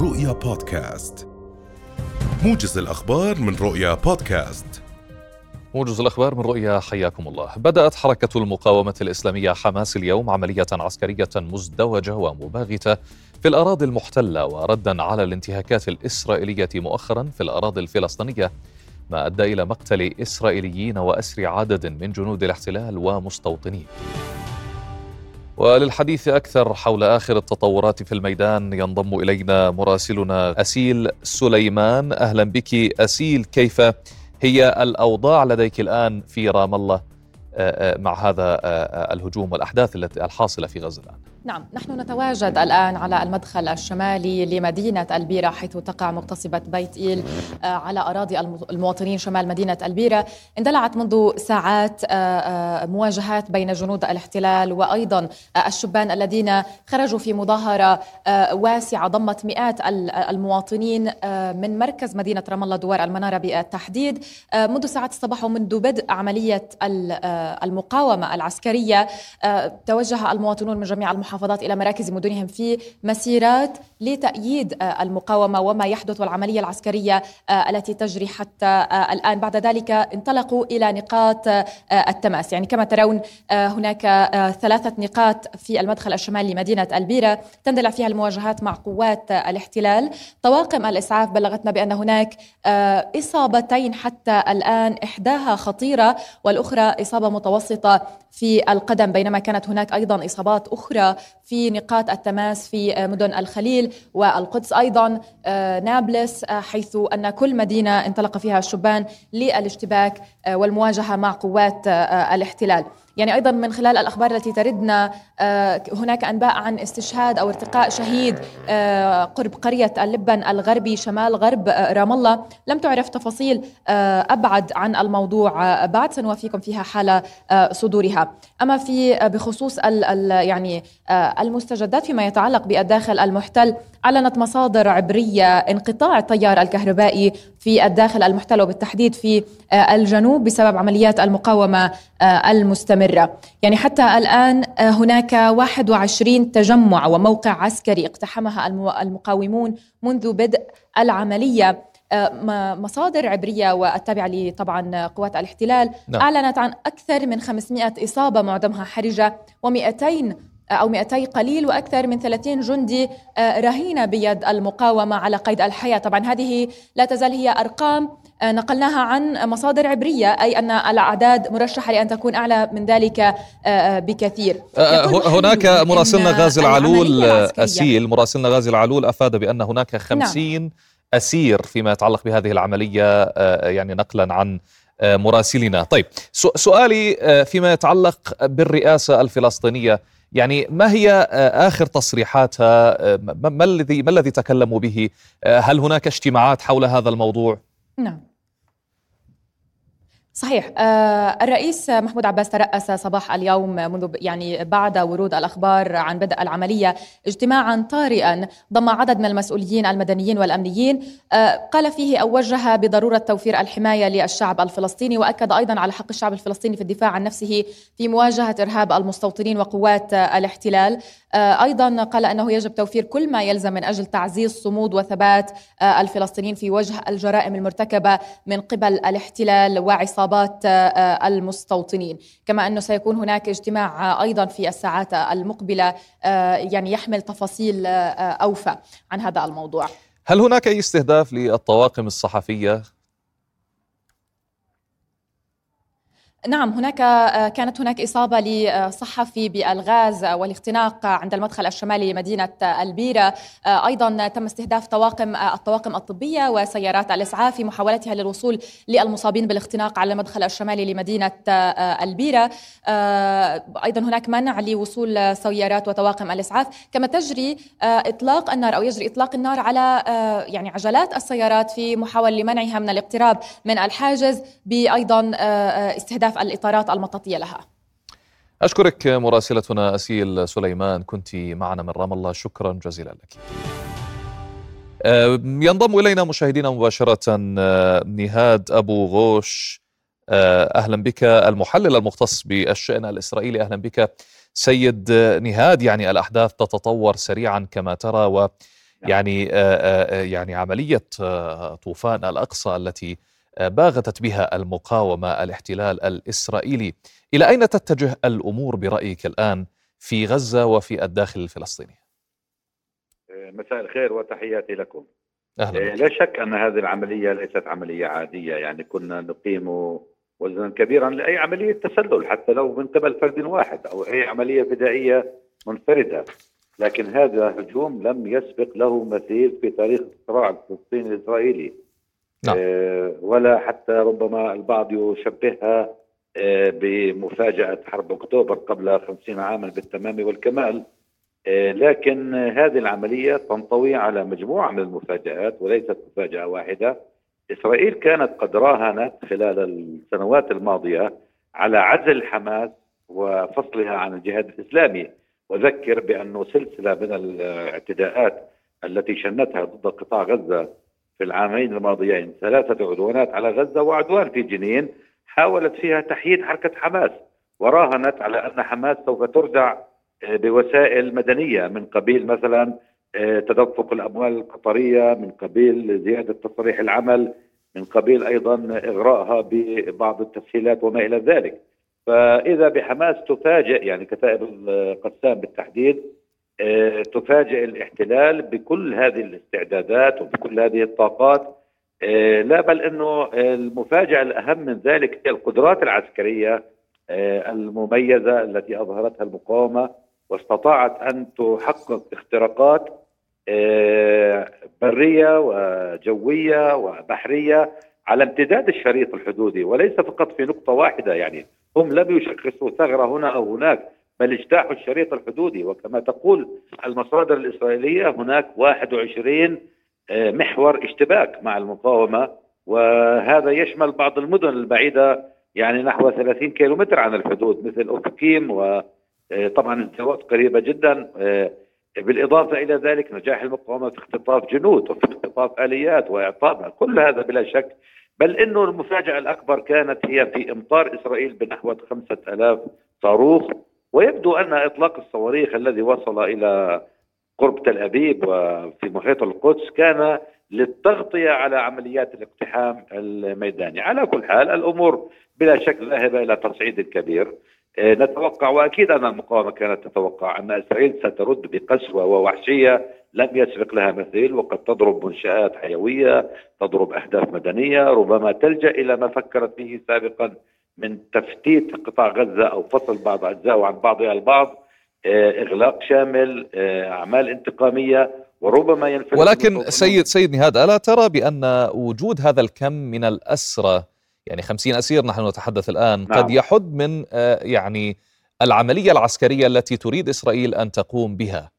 رؤيا بودكاست. موجز الأخبار من رؤيا بودكاست. موجز الأخبار من رؤيا حياكم الله. بدأت حركة المقاومة الإسلامية حماس اليوم عملية عسكرية مزدوجة ومباغتة في الأراضي المحتلة وردا على الانتهاكات الإسرائيلية مؤخرا في الأراضي الفلسطينية ما أدى إلى مقتل إسرائيليين وأسر عدد من جنود الاحتلال ومستوطنين. وللحديث أكثر حول آخر التطورات في الميدان ينضم إلينا مراسلنا أسيل سليمان. أهلا بك أسيل كيف هي الأوضاع لديك الآن في رام الله مع هذا الهجوم والأحداث التي الحاصلة في غزة الآن؟ نعم نحن نتواجد الآن على المدخل الشمالي لمدينة البيرة حيث تقع مغتصبة بيت إيل آه، على أراضي المواطنين شمال مدينة البيرة. اندلعت منذ ساعات آه، آه، مواجهات بين جنود الاحتلال وأيضا الشبان الذين خرجوا في مظاهرة واسعة ضمت مئات المواطنين من مركز مدينة رام الله دوار المنارة بالتحديد. منذ ساعات الصباح ومنذ بدء عملية المقاومة العسكرية توجه المواطنون من جميع المحافظات المحافظات إلى مراكز مدنهم في مسيرات لتأييد آه، المقاومة وما يحدث والعملية العسكرية آه، التي تجري حتى آه، الآن. بعد ذلك انطلقوا إلى نقاط التماس. يعني كما ترون هناك ثلاثة نقاط في المدخل الشمالي لمدينة ألبيرة تندلع فيها المواجهات مع قوات الاحتلال. طواقم الإسعاف بلغتنا بأن هناك إصابتين حتى الآن إحداها خطيرة والأخرى إصابة متوسطة في القدم. بينما كانت هناك أيضا إصابات أخرى في نقاط التماس في مدن الخليل. والقدس أيضا آه، نابلس آه، حيث أن كل مدينة انطلق فيها الشبان للاشتباك آه، والمواجهة مع قوات الاحتلال. يعني أيضا من خلال الأخبار التي تردنا آه، هناك أنباء عن استشهاد أو ارتقاء شهيد آه، قرب قرية اللبن الغربي شمال غرب آه، رام الله. لم تعرف تفاصيل أبعد عن الموضوع بعد سنوافيكم فيها حال صدورها. أما في بخصوص يعني المستجدات فيما يتعلق بالداخل المحتل أعلنت مصادر عبرية انقطاع التيار الكهربائي في الداخل المحتل وبالتحديد في الجنوب بسبب عمليات المقاومة المستمرة يعني حتى الآن هناك 21 تجمع وموقع عسكري اقتحمها المقاومون منذ بدء العملية مصادر عبرية والتابعة طبعا قوات الاحتلال نعم. أعلنت عن أكثر من 500 إصابة معظمها حرجة و200 أو 200 قليل وأكثر من 30 جندي آه، رهينة بيد المقاومة على قيد الحياة. طبعا هذه لا تزال هي أرقام آه، نقلناها عن مصادر عبرية أي أن الأعداد مرشحة لأن تكون أعلى من ذلك آه، بكثير. هناك مراسلنا غازي العلول أسيل. مراسلنا غازي العلول أفاد بأن هناك خمسين نعم. أسير فيما يتعلق بهذه العملية يعني نقلا عن مراسلنا. طيب سؤالي فيما يتعلق بالرئاسة الفلسطينية. يعني ما هي آه، آخر تصريحاتها؟ آه، ما الذي ما الذي تكلموا به؟ آه، هل هناك اجتماعات حول هذا الموضوع؟ نعم. صحيح. آه الرئيس محمود عباس ترأس صباح اليوم منذ يعني بعد ورود الأخبار عن بدء العملية اجتماعا طارئا ضم عدد من المسؤولين المدنيين والأمنيين. آه قال فيه أو وجه بضرورة توفير الحماية للشعب الفلسطيني وأكد أيضا على حق الشعب الفلسطيني في الدفاع عن نفسه في مواجهة إرهاب المستوطنين وقوات الاحتلال. آه أيضا قال أنه يجب توفير كل ما يلزم من أجل تعزيز صمود وثبات الفلسطينيين في وجه الجرائم المرتكبة من قبل الاحتلال وعصابات إصابات آه، آه، المستوطنين. كما أنه سيكون هناك اجتماع آه، أيضا في الساعات المقبلة يعني يحمل تفاصيل أوفى عن هذا الموضوع. هل هناك أي استهداف للطواقم الصحفية؟ نعم هناك آه، كانت هناك إصابة لصحفي بالغاز والاختناق عند المدخل الشمالي لمدينة ألبيرة. آه، أيضا تم استهداف طواقم آه، الطواقم الطبية وسيارات الإسعاف في محاولتها للوصول للمصابين بالاختناق على المدخل الشمالي لمدينة ألبيرة. أيضا هناك منع لوصول سيارات وطواقم الإسعاف. كما تجري إطلاق النار أو يجري إطلاق النار على يعني عجلات السيارات في محاولة لمنعها من الاقتراب من الحاجز. بأيضا استهداف استهداف الإطارات المطاطية لها. أشكرك مراسلتنا أسيل سليمان كنت معنا من رام الله. شكرا جزيلا لك. آه، ينضم إلينا مشاهدينا مباشرة آه، نهاد أبو غوش. آه، أهلا بك. المحلل المختص بالشأن الإسرائيلي. أهلا بك. سيد نهاد يعني الأحداث تتطور سريعا كما ترى نعم. يعني يعني عملية طوفان الأقصى التي باغتت بها المقاومة الاحتلال الإسرائيلي. إلى أين تتجه الأمور برأيك الآن في غزة وفي الداخل الفلسطيني؟ مساء الخير وتحياتي لكم. أهلا. لا شك أن هذه العملية ليست عملية عادية. يعني كنا نقيم وزنا كبيرا لأي عملية تسلل حتى لو من قبل فرد واحد أو أي عملية فدائيه منفردة. لكن هذا هجوم لم يسبق له مثيل في تاريخ الصراع الفلسطيني الإسرائيلي. نعم. آه ولا حتى ربما البعض يشبهها آه بمفاجأة حرب أكتوبر قبل خمسين عاما بالتمام والكمال. آه لكن هذه العملية تنطوي على مجموعة من المفاجآت وليست مفاجأة واحدة. إسرائيل كانت قد راهنت خلال السنوات الماضية على عزل حماس وفصلها عن الجهاد الإسلامي. وذكر بانه سلسلة من الاعتداءات التي شنتها ضد قطاع غزة في العامين الماضيين. ثلاثة عدوانات على غزة وعدوان في جنين حاولت فيها تحييد حركة حماس وراهنت على أن حماس سوف ترجع بوسائل مدنية من قبيل مثلا آه، تدفق الأموال القطرية من قبيل زيادة تصريح العمل من قبيل أيضا اغرائها ببعض التسهيلات وما إلى ذلك. فإذا بحماس تفاجئ يعني كتائب القسام بالتحديد آه، تفاجئ الاحتلال بكل هذه الاستعدادات وبكل هذه الطاقات. آه، لا بل إنه المفاجأة الأهم من ذلك هي القدرات العسكرية المميزة التي أظهرتها المقاومة واستطاعت أن تحقق اختراقات آه، برية وجوية وبحرية على امتداد الشريط الحدودي وليس فقط في نقطة واحدة يعني هم لم يشخصوا ثغرة هنا أو هناك. بل اجتاحوا الشريط الحدودي. وكما تقول المصادر الإسرائيلية هناك 21 آه، محور اشتباك مع المقاومة. وهذا يشمل بعض المدن البعيدة يعني نحو 30 كيلومتر عن الحدود مثل اوفكيم و آه، الزواج قريبة جدا. آه، بالإضافة إلى ذلك نجاح المقاومة في اختطاف جنود وفي اختطاف آليات وإعطائها كل هذا بلا شك. بل أنه المفاجأة الأكبر كانت هي في إمطار إسرائيل بنحو خمسة ألاف صاروخ. ويبدو أن إطلاق الصواريخ الذي وصل إلى قرب تل أبيب وفي محيط القدس كان للتغطية على عمليات الاقتحام الميداني. على كل حال الأمور بلا شك ذاهبة إلى تصعيد كبير آه، نتوقع وأكيد أن المقاومة كانت تتوقع أن إسرائيل سترد بقسوة ووحشية لم يسبق لها مثيل وقد تضرب منشآت حيوية، تضرب أهداف مدنية، ربما تلجأ إلى ما فكرت به سابقا من تفتيت قطاع غزة أو فصل بعض اجزائه عن بعضها البعض، آه، إغلاق شامل، آه، أعمال انتقامية وربما ينفذ ولكن سيد سيد نهاد ألا ترى بأن وجود هذا الكم من الاسرى يعني خمسين أسير نحن نتحدث الآن نعم. قد يحد من آه، يعني العملية العسكرية التي تريد إسرائيل أن تقوم بها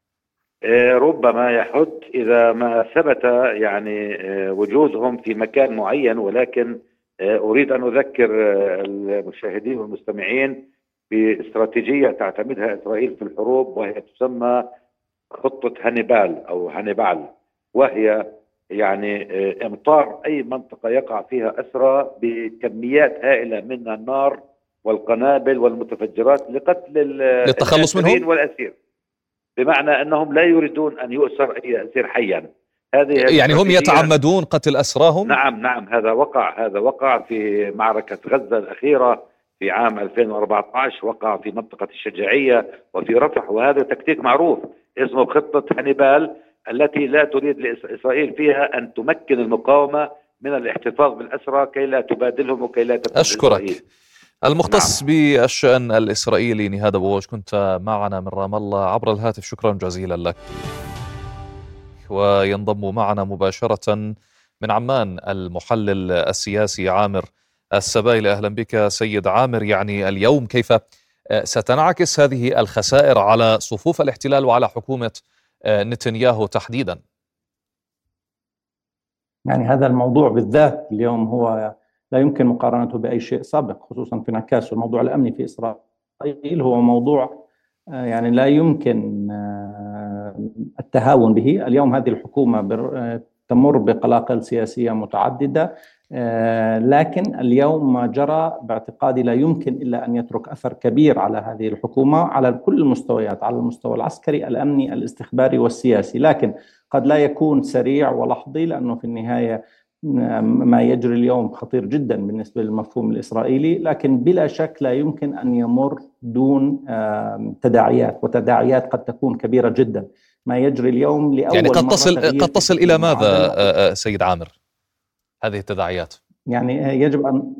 ربما يحد إذا ما ثبت يعني وجودهم في مكان معين ولكن أريد أن أذكر المشاهدين والمستمعين باستراتيجية تعتمدها إسرائيل في الحروب وهي تسمى خطة هانيبال أو هانيبال وهي يعني آه، إمطار أي منطقة يقع فيها أسرى بكميات هائلة من النار والقنابل والمتفجرات لقتل للتخلص منهم؟ والأسير. بمعنى أنهم لا يريدون أن يؤسر أي أسير حيا. هذه يعني هم يتعمدون قتل أسراهم؟ نعم نعم هذا وقع هذا وقع في معركة غزة الأخيرة في عام 2014 وقع في منطقة الشجاعية وفي رفح وهذا تكتيك معروف اسمه خطة هانيبال التي لا تريد لإسرائيل فيها أن تمكن المقاومة من الاحتفاظ بالأسرى كي لا تبادلهم وكي لا تكون أشكرك. إسرائيل. المختص نعم. بالشأن الإسرائيلي نهاد أبو كنت معنا من رام الله عبر الهاتف. شكرا جزيلا لك. وينضم معنا مباشرة من عمان المحلل السياسي عامر السبايلي أهلا بك سيد عامر. يعني اليوم كيف ستنعكس هذه الخسائر على صفوف الاحتلال وعلى حكومة نتنياهو تحديدا؟ يعني هذا الموضوع بالذات اليوم هو لا يمكن مقارنته بأي شيء سابق خصوصا في انعكاسه الموضوع الأمني في إسرائيل. هو موضوع آه، يعني لا يمكن آه، التهاون به. اليوم هذه الحكومة تمر بقلاقل سياسية متعددة لكن اليوم ما جرى باعتقادي لا يمكن إلا أن يترك أثر كبير على هذه الحكومة على كل المستويات على المستوى العسكري الأمني الاستخباري والسياسي. لكن قد لا يكون سريع ولحظي لأنه في النهاية ما يجري اليوم خطير جدا بالنسبة للمفهوم الإسرائيلي لكن بلا شك لا يمكن أن يمر دون تداعيات وتداعيات قد تكون كبيرة جدا. ما يجري اليوم لأول يعني قد تصل قد تصل إلى ماذا آه، آه، سيد عامر؟ هذه التداعيات. يعني يجب أن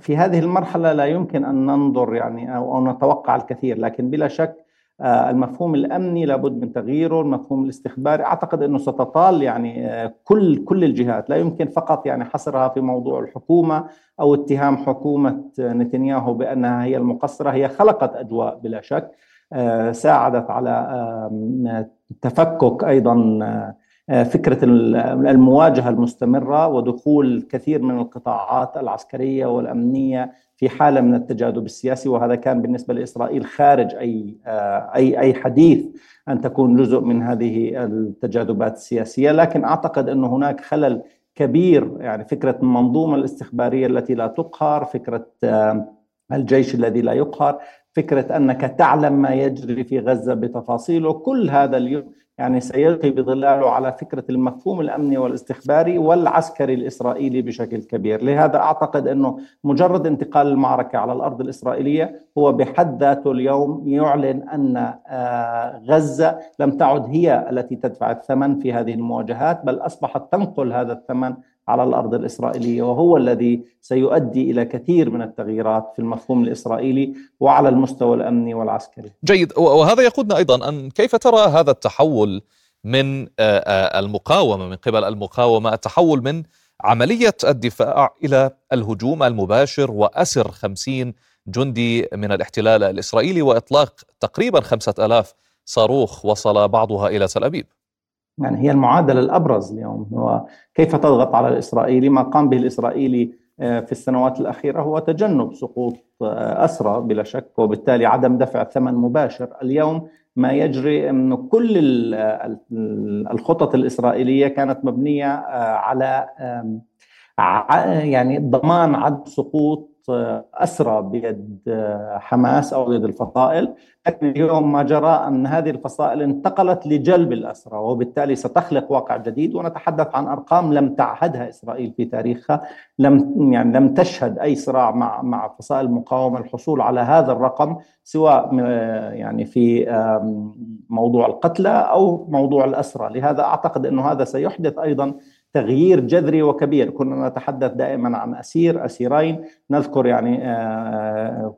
في هذه المرحلة لا يمكن أن ننظر يعني أو نتوقع الكثير لكن بلا شك آه، المفهوم الأمني لابد من تغييره، المفهوم الاستخباري. أعتقد إنه ستطال يعني آه، كل كل الجهات، لا يمكن فقط يعني حصرها في موضوع الحكومة أو اتهام حكومة نتنياهو بأنها هي المقصرة، هي خلقت أجواء بلا شك آه، ساعدت على تفكك أيضا آه، فكرة المواجهة المستمرة ودخول كثير من القطاعات العسكرية والأمنية في حالة من التجاذب السياسي وهذا كان بالنسبة لإسرائيل خارج أي آه، أي أي حديث أن تكون جزء من هذه التجاذبات السياسية. لكن أعتقد انه هناك خلل كبير يعني فكرة المنظومة الاستخبارية التي لا تقهر فكرة آه، الجيش الذي لا يقهر فكرة أنك تعلم ما يجري في غزة بتفاصيله كل هذا اليوم يعني سيلقي بظلاله على فكرة المفهوم الأمني والاستخباري والعسكري الإسرائيلي بشكل كبير، لهذا أعتقد أنه مجرد انتقال المعركة على الأرض الإسرائيلية هو بحد ذاته اليوم يعلن أن آه، غزة لم تعد هي التي تدفع الثمن في هذه المواجهات بل أصبحت تنقل هذا الثمن على الأرض الإسرائيلية وهو الذي سيؤدي إلى كثير من التغييرات في المفهوم الإسرائيلي وعلى المستوى الأمني والعسكري. جيد وهذا يقودنا أيضا أن كيف ترى هذا التحول من المقاومة من قبل المقاومة التحول من عملية الدفاع إلى الهجوم المباشر وأسر خمسين جندي من الاحتلال الإسرائيلي وإطلاق تقريبا خمسة ألاف صاروخ وصل بعضها إلى تل أبيب. يعني هي المعادلة الأبرز اليوم هو كيف تضغط على الإسرائيلي ما قام به الإسرائيلي آه، في السنوات الأخيرة هو تجنب سقوط آه، أسرى بلا شك وبالتالي عدم دفع ثمن مباشر. اليوم ما يجري أن كل الخطط الإسرائيلية كانت مبنية آه، على يعني ضمان عدم سقوط أسرى بيد حماس أو بيد الفصائل. لكن اليوم ما جرى أن هذه الفصائل انتقلت لجلب الأسرى وبالتالي ستخلق واقع جديد. ونتحدث عن أرقام لم تعهدها إسرائيل في تاريخها لم يعني لم تشهد أي صراع مع مع فصائل المقاومة الحصول على هذا الرقم سواء يعني في موضوع القتلى أو موضوع الأسرى. لهذا أعتقد أنه هذا سيحدث أيضا تغيير جذري وكبير. كنا نتحدث دائما عن أسير أسيرين. نذكر يعني آه،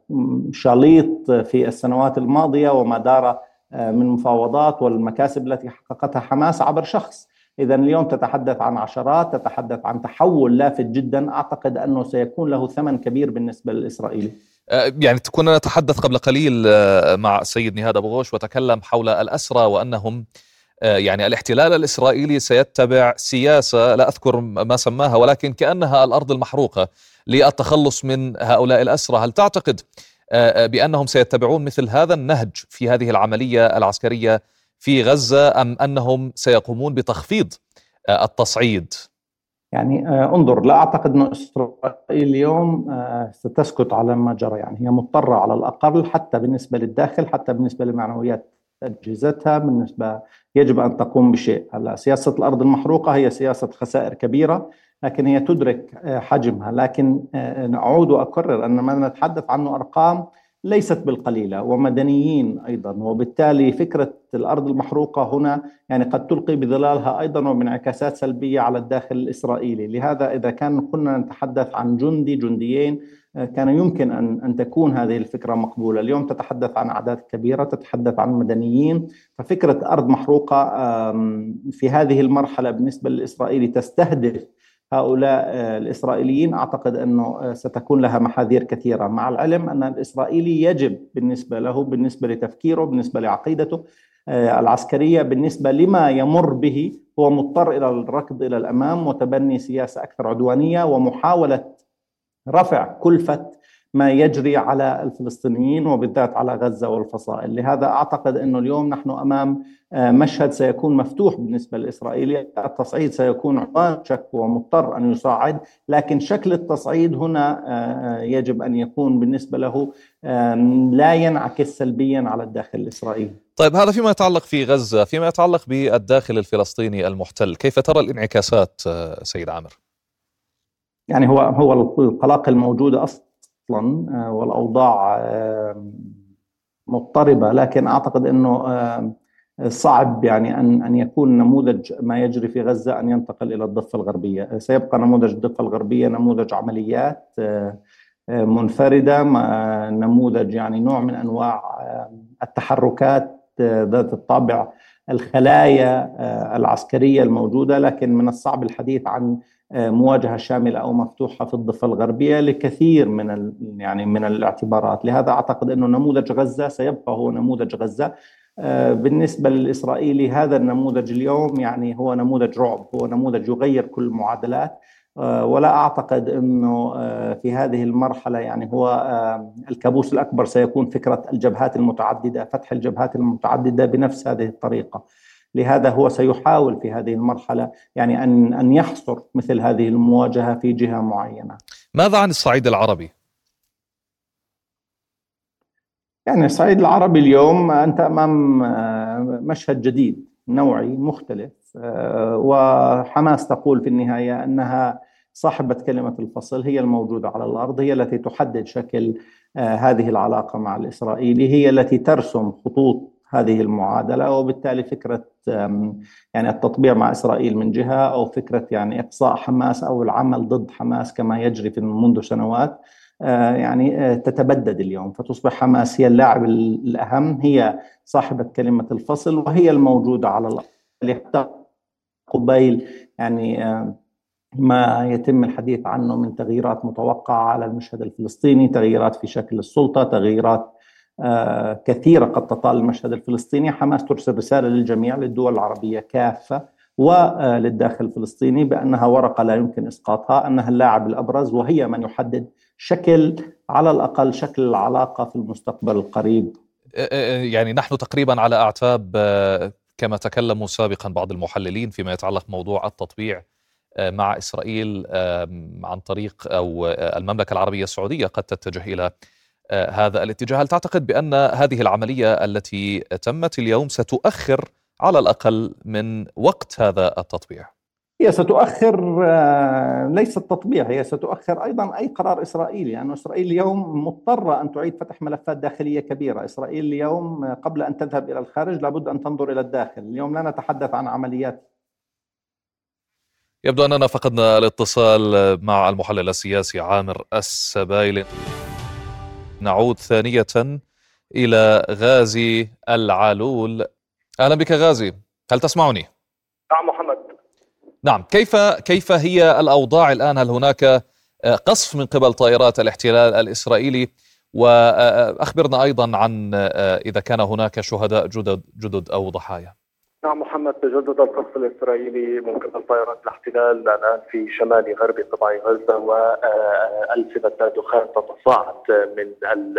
شاليط في السنوات الماضية وما دار آه، من مفاوضات والمكاسب التي حققتها حماس عبر شخص. إذا اليوم تتحدث عن عشرات تتحدث عن تحول لافت جدا. أعتقد أنه سيكون له ثمن كبير بالنسبة للإسرائيلي. آه، يعني كنا نتحدث قبل قليل مع السيد نهاد أبو غوش وتكلم حول الأسرى وأنهم آه، يعني الاحتلال الإسرائيلي سيتبع سياسة لا أذكر ما سماها ولكن كأنها الأرض المحروقة للتخلص من هؤلاء الاسرى، هل تعتقد آه، آه، بأنهم سيتبعون مثل هذا النهج في هذه العملية العسكرية في غزة أم أنهم سيقومون بتخفيض التصعيد؟ يعني انظر لا أعتقد أن إسرائيل اليوم ستسكت على ما جرى يعني هي مضطرة على الأقل حتى بالنسبة للداخل حتى بالنسبة لمعنويات أجهزتها بالنسبة يجب أن تقوم بشيء، هلا سياسة الأرض المحروقة هي سياسة خسائر كبيرة لكن هي تدرك آه، حجمها، لكن آه، اعود وأكرر أن ما نتحدث عنه أرقام ليست بالقليلة ومدنيين أيضا. وبالتالي فكرة الأرض المحروقة هنا يعني قد تلقي بظلالها أيضا وبانعكاسات سلبية على الداخل الإسرائيلي، لهذا إذا كان كنا نتحدث عن جندي جنديين كان يمكن ان أن تكون هذه الفكرة مقبولة، اليوم تتحدث عن أعداد كبيرة، تتحدث عن مدنيين، ففكرة أرض محروقة في هذه المرحلة بالنسبة للإسرائيلي تستهدف هؤلاء آه، الإسرائيليين. أعتقد أنه آه، ستكون لها محاذير كثيرة، مع العلم أن الإسرائيلي يجب بالنسبة له بالنسبة لتفكيره بالنسبة لعقيدته آه، العسكرية بالنسبة لما يمر به هو مضطر إلى الركض إلى الأمام وتبني سياسة أكثر عدوانية ومحاولة رفع كلفة ما يجري على الفلسطينيين وبالذات على غزة والفصائل، لهذا أعتقد إنه اليوم نحن أمام آه، مشهد سيكون مفتوح بالنسبة لاسرائيل، التصعيد سيكون عنوان شك ومضطر أن يصعد، لكن شكل التصعيد هنا آه، يجب أن يكون بالنسبة له لا ينعكس سلبيا على الداخل الإسرائيلي. طيب هذا فيما يتعلق في غزة، فيما يتعلق بالداخل الفلسطيني المحتل، كيف ترى الانعكاسات سيد عامر؟ يعني هو هو القلاق الموجوده أصلا آه، والأوضاع آه، مضطربة. لكن أعتقد إنه آه، صعب يعني أن أن يكون نموذج ما يجري في غزة أن ينتقل إلى الضفة الغربية، سيبقى نموذج الضفة الغربية نموذج عمليات منفردة نموذج يعني نوع من أنواع التحركات ذات الطابع. الخلايا العسكرية الموجودة لكن من الصعب الحديث عن مواجهة شاملة أو مفتوحة في الضفة الغربية لكثير من يعني من الاعتبارات، لهذا أعتقد إنه نموذج غزة سيبقى هو نموذج غزة. آه، بالنسبة للإسرائيلي هذا النموذج اليوم يعني هو نموذج رعب، هو نموذج يغير كل المعادلات آه، ولا أعتقد إنه آه، في هذه المرحلة يعني هو الكابوس الأكبر سيكون فكرة الجبهات المتعددة، فتح الجبهات المتعددة بنفس هذه الطريقة. لهذا هو سيحاول في هذه المرحلة يعني أن أن يحصر مثل هذه المواجهة في جهة معينة. ماذا عن الصعيد العربي؟ يعني الصعيد العربي اليوم أنت أمام آه، مشهد جديد نوعي مختلف آه، وحماس تقول في النهاية أنها صاحبة كلمة الفصل هي الموجودة على الأرض هي التي تحدد شكل آه، هذه العلاقة مع الإسرائيلي هي التي ترسم خطوط هذه المعادلة وبالتالي فكرة يعني التطبيع مع إسرائيل من جهة أو فكرة يعني إقصاء حماس أو العمل ضد حماس كما يجري في منذ سنوات آه، يعني آه، تتبدد اليوم. فتصبح حماس هي اللاعب الأهم هي صاحبة كلمة الفصل وهي الموجودة على الأرض. قبيل يعني ما يتم الحديث عنه من تغييرات متوقعة على المشهد الفلسطيني، تغييرات في شكل السلطة، تغييرات آه، كثيرة قد تطال المشهد الفلسطيني. حماس ترسل رسالة للجميع للدول العربية كافة وللداخل الفلسطيني بأنها ورقة لا يمكن إسقاطها أنها اللاعب الأبرز وهي من يحدد شكل على الأقل شكل العلاقة في المستقبل القريب. آه، آه، يعني نحن تقريبا على أعتاب كما تكلموا سابقا بعض المحللين فيما يتعلق موضوع التطبيع مع إسرائيل عن طريق أو المملكة العربية السعودية قد تتجه إلى آه، هذا الاتجاه. هل تعتقد بأن هذه العملية التي تمت اليوم ستؤخر على الأقل من وقت هذا التطبيع؟ هي ستؤخر آه، ليس التطبيع هي ستؤخر أيضا أي قرار إسرائيلي لأنه يعني إسرائيل اليوم مضطرة أن تعيد فتح ملفات داخلية كبيرة، إسرائيل اليوم قبل أن تذهب إلى الخارج لابد أن تنظر إلى الداخل، اليوم لا نتحدث عن عمليات. يبدو أننا فقدنا الاتصال مع المحلل السياسي عامر السبايلي نعود ثانية إلى غازي العلول. أهلا بك غازي هل تسمعني؟ نعم محمد. نعم كيف كيف هي الأوضاع الآن؟ هل هناك آه، قصف من قبل طائرات الاحتلال الإسرائيلي؟ وأخبرنا أيضا عن آه، إذا كان هناك شهداء جدد, جدد أو ضحايا. نعم محمد تجدد القصف الإسرائيلي من قبل طائرات الاحتلال الآن في شمال غرب قطاع غزة والسنة دخان تتصاعد من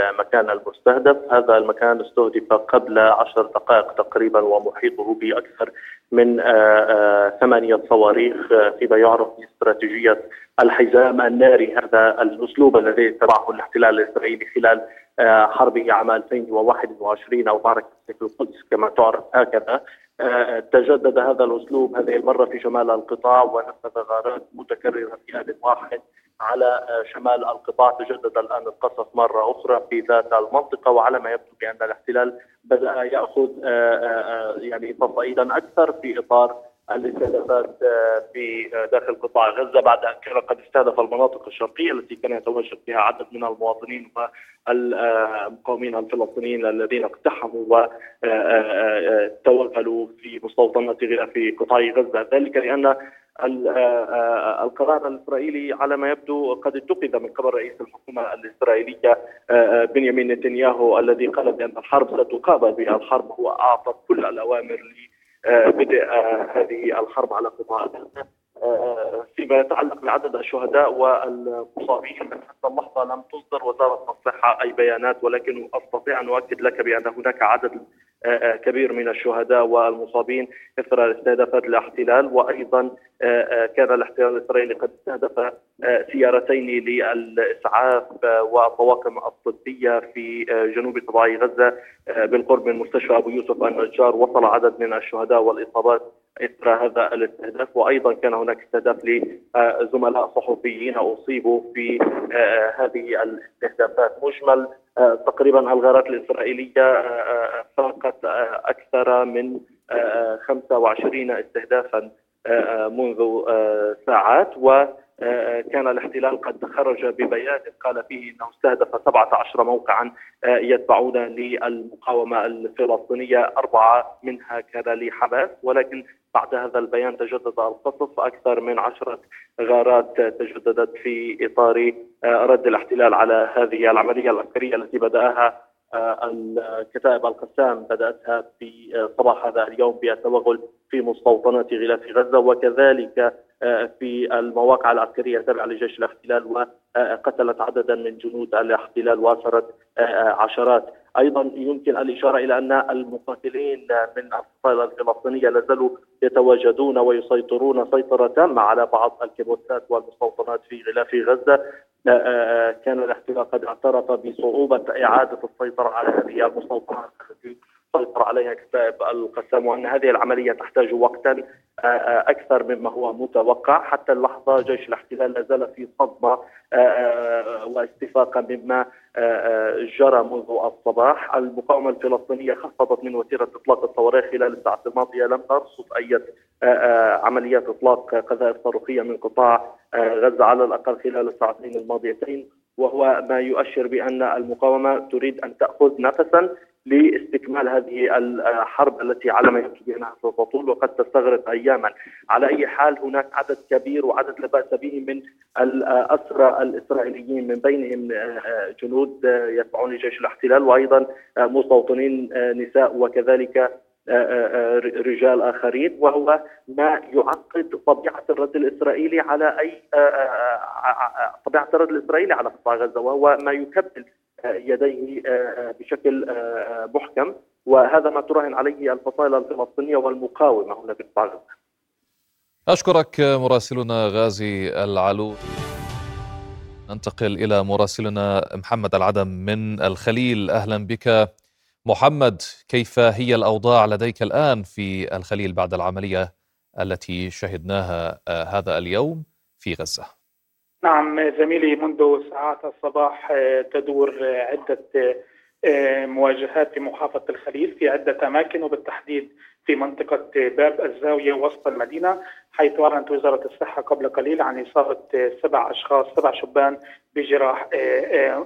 المكان المستهدف، هذا المكان استهدف قبل عشر دقائق تقريبا ومحيطه بأكثر من آه، آه، ثمانية صواريخ فيما يعرف باستراتيجية الحزام الناري، هذا الأسلوب الذي اتبعه الاحتلال الإسرائيلي خلال آه، حربه عام 2021 أو معركه القدس كما تعرف هكذا. تجدد هذا الأسلوب هذه المرة في شمال القطاع ونفذ غارات متكرره في ان واحد على شمال القطاع. تجدد الآن القصف مرة أخرى في ذات المنطقة وعلى ما يبدو بأن الاحتلال بدأ يأخذ يعني تصعيدا أكثر في إطار الاستهدافات في داخل قطاع غزة بعد أن كان قد استهدف المناطق الشرقية التي كان يتواجد فيها عدد من المواطنين والمقاومين الفلسطينيين الذين اقتحموا وتوغلوا في مستوطنات في قطاع غزة. ذلك لأن القرار الإسرائيلي على ما يبدو قد اتخذ من قبل رئيس الحكومة الإسرائيلية بنيامين نتنياهو الذي قال بأن الحرب ستقابل بالحرب هو أعطى كل الأوامر بدء هذه الحرب على قطاع غزه في فيما يتعلق بعدد الشهداء والمصابين. حتى اللحظة لم تصدر وزارة الصحه أي بيانات ولكن أستطيع أن أؤكد لك بأن هناك عدد آه، آه، كبير من الشهداء والمصابين اثر استهدافات الاحتلال وأيضا آه، كان الاحتلال الإسرائيلي قد استهدف سيارتين للإسعاف والطواقم الطبية في جنوب قطاع غزة بالقرب من مستشفى أبو يوسف النجار وصل عدد من الشهداء والإصابات إثر هذا الاستهداف وأيضا كان هناك استهداف لزملاء صحفيين أصيبوا في هذه الاستهدافات. مجمل تقريبا الغارات الإسرائيلية فاقت أكثر من 25 استهدافا منذ ساعات. و كان الاحتلال قد خرج ببيان قال فيه إنه استهدف 17 موقعا يتبعون للمقاومة الفلسطينية أربعة منها كان لحماس. ولكن بعد هذا البيان تجدد القصف أكثر من عشرة غارات تجددت في إطار رد الاحتلال على هذه العملية العسكرية التي بدأها الكتائب القسام بدأتها في صباح هذا اليوم بالتوغل في مستوطنات غلاف غزة. وكذلك في المواقع العسكرية التابعه لجيش الاحتلال وقتلت عددا من جنود الاحتلال واسرت عشرات. أيضا يمكن الإشارة إلى أن المقاتلين من الفصائل الفلسطينية لازالوا يتواجدون ويسيطرون سيطرة تامه على بعض الكيبوتسات والمستوطنات في غلاف غزة. كان الاحتلال قد اعترف بصعوبة إعادة السيطرة على هذه المستوطنات. سيطر عليها كتائب القسام وأن هذه العملية تحتاج وقتا أكثر مما هو متوقع. حتى اللحظة جيش الاحتلال لا زال في صدمة واستفاقه مما جرى منذ الصباح. المقاومة الفلسطينية خفضت من وتيرة إطلاق الصواريخ خلال الساعات الماضية. لم ترصد أي عمليات إطلاق قذائف صاروخية من قطاع غزة على الأقل خلال الساعتين الماضيتين. وهو ما يؤشر بأن المقاومة تريد أن تأخذ نفسا لاستكمال هذه الحرب التي على ما يبدو بانها سوف تطول وقد تستغرق اياما، على أي حال هناك عدد كبير وعدد لا بأس به من الأسرى الإسرائيليين من بينهم جنود يتبعون جيش الاحتلال وأيضا مستوطنين نساء وكذلك رجال آخرين. وهو ما يعقد طبيعة الرد الإسرائيلي على أي طبيعة الرد الإسرائيلي على قطاع غزة وهو ما يكبل يديه بشكل محكم وهذا ما تراهن عليه الفصائل الفلسطينية والمقاومة هنا في قطاع غزه. أشكرك مراسلنا غازي العلو. ننتقل إلى مراسلنا محمد العدم من الخليل أهلا بك محمد كيف هي الأوضاع لديك الآن في الخليل بعد العملية التي شهدناها هذا اليوم في غزة؟ نعم زميلي منذ ساعات الصباح آه، تدور آه، عدة آه، مواجهات في محافظة الخليل في عدة أماكن وبالتحديد في منطقة باب الزاوية وسط المدينة حيث أعلنت وزارة الصحة قبل قليل عن إصابة سبع أشخاص سبع شبان بجراح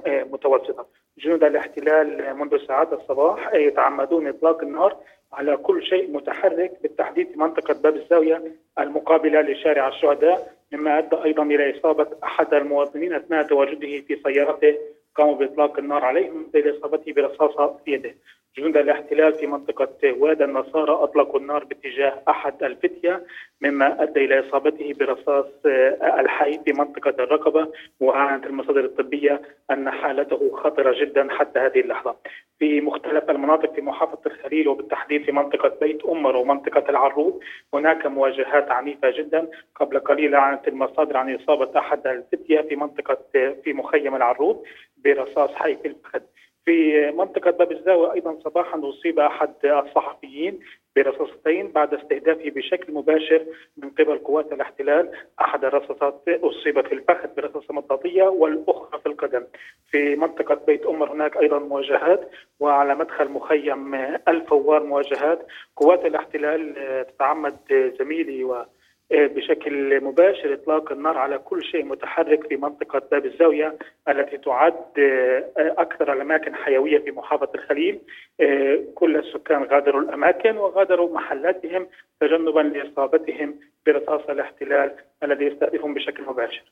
متوسطة. جنود الاحتلال منذ ساعات الصباح يتعمدون إطلاق النار على كل شيء متحرك بالتحديد في منطقة باب الزاوية المقابلة لشارع الشهداء مما أدى أيضا إلى إصابة أحد المواطنين أثناء تواجده في سيارته قاموا بإطلاق النار عليه من إصابته برصاصة في يده. جنود الاحتلال في منطقة واد النصارى أطلقوا النار باتجاه أحد الفتية مما أدى إلى إصابته برصاص آه، الحي في منطقة الرقبة وأعلنت المصادر الطبية أن حالته خطرة جدا حتى هذه اللحظة. في مختلف المناطق في محافظة الخليل وبالتحديد في منطقة بيت أمر ومنطقة العروض هناك مواجهات عنيفة جدا. قبل قليل أعلنت المصادر عن إصابة أحد الفتية في منطقة في مخيم العروض برصاص حي في الفخذ في منطقة باب الزاوية أيضا صباحا أصيب أحد الصحفيين برصاصتين بعد استهدافه بشكل مباشر من قبل قوات الاحتلال. أحد الرصاصات أصيب في الفخذ برصاصة مطاطية والأخرى في القدم. في منطقة بيت أمر هناك أيضا مواجهات وعلى مدخل مخيم الفوار مواجهات. قوات الاحتلال تتعمد زميلي و آه، بشكل مباشر إطلاق النار على كل شيء متحرك في منطقة باب الزاوية التي تعد آه، أكثر الأماكن حيوية في محافظة الخليل آه، كل السكان غادروا الأماكن وغادروا محلاتهم تجنبا لإصابتهم برصاص الاحتلال الذي يستهدفهم بشكل مباشر.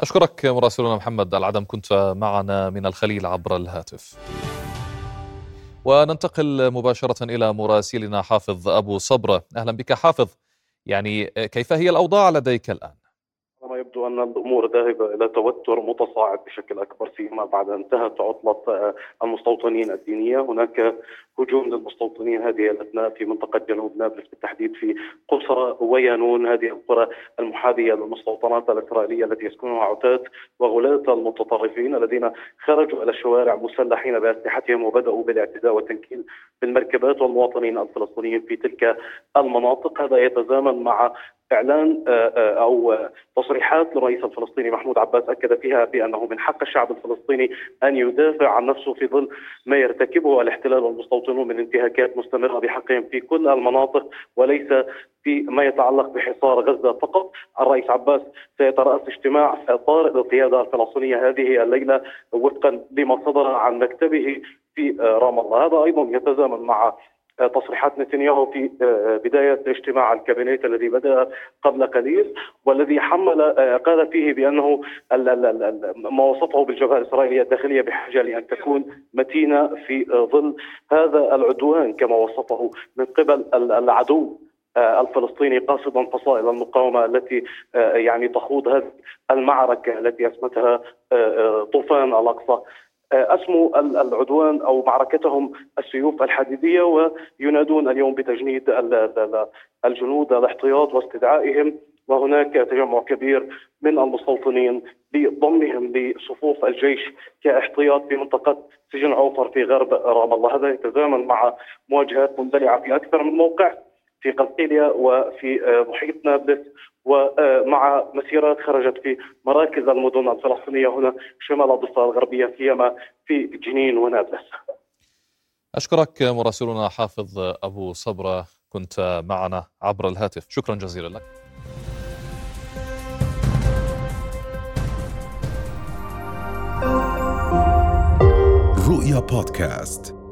أشكرك مراسلنا محمد العدم كنت معنا من الخليل عبر الهاتف. وننتقل مباشرة إلى مراسلنا حافظ أبو صبرة، أهلا بك حافظ. يعني كيف هي الأوضاع لديك الآن؟ يبدو أن الأمور ذاهبة إلى توتر متصاعد بشكل أكبر فيما بعد انتهت عطلة المستوطنين الدينية. هناك هجوم للمستوطنين هذه الأثناء في منطقة جنوب نابلس بالتحديد في قصرى ويانون هذه القرى المحاذية للمستوطنات الإسرائيلية التي يسكنها عتاة وغلاة المتطرفين الذين خرجوا إلى الشوارع مسلحين بأسلحتهم وبدأوا بالاعتداء والتنكيل بالمركبات والمواطنين الفلسطينيين في تلك المناطق. هذا يتزامن مع إعلان آه، آه، أو تصريحات للرئيس الفلسطيني محمود عباس أكد فيها بأنه من حق الشعب الفلسطيني أن يدافع عن نفسه في ظل ما يرتكبه الاحتلال والمستوطنون من انتهاكات مستمرة بحقهم في كل المناطق وليس في ما يتعلق بحصار غزة فقط، الرئيس عباس سيتراس اجتماع طارئ للقياده الفلسطينية هذه الليلة وفقا لما صدر عن مكتبه في آه، رام الله، هذا أيضا يتزامن مع تصريحات نتنياهو في آه، بداية اجتماع الكابينيت الذي بدأ قبل قليل والذي حمل آه، قال فيه بأنه ما وصفه بالجبهة الإسرائيلية الداخلية بحاجة لأن تكون متينة في ظل هذا العدوان كما وصفه من قبل العدو آه، الفلسطيني قاصدا فصائل المقاومة التي يعني تخوض هذه المعركة التي أسمتها طوفان الأقصى. اسموا العدوان أو معركتهم السيوف الحديدية وينادون اليوم بتجنيد الجنود الاحتياط واستدعائهم. وهناك تجمع كبير من المستوطنين لضمهم لصفوف الجيش كاحتياط في منطقة سجن عوفر في غرب رام الله. هذا يتزامن مع مواجهات مندلعة في أكثر من موقع في قلقيلية وفي آه، محيط نابلس ومع مسيرات خرجت في مراكز المدن الفلسطينية هنا شمال الضفة الغربية سيما في جنين ونابلس. أشكرك مراسلنا حافظ أبو صبرة كنت معنا عبر الهاتف. شكرا جزيلا لك. رؤيا بودكاست.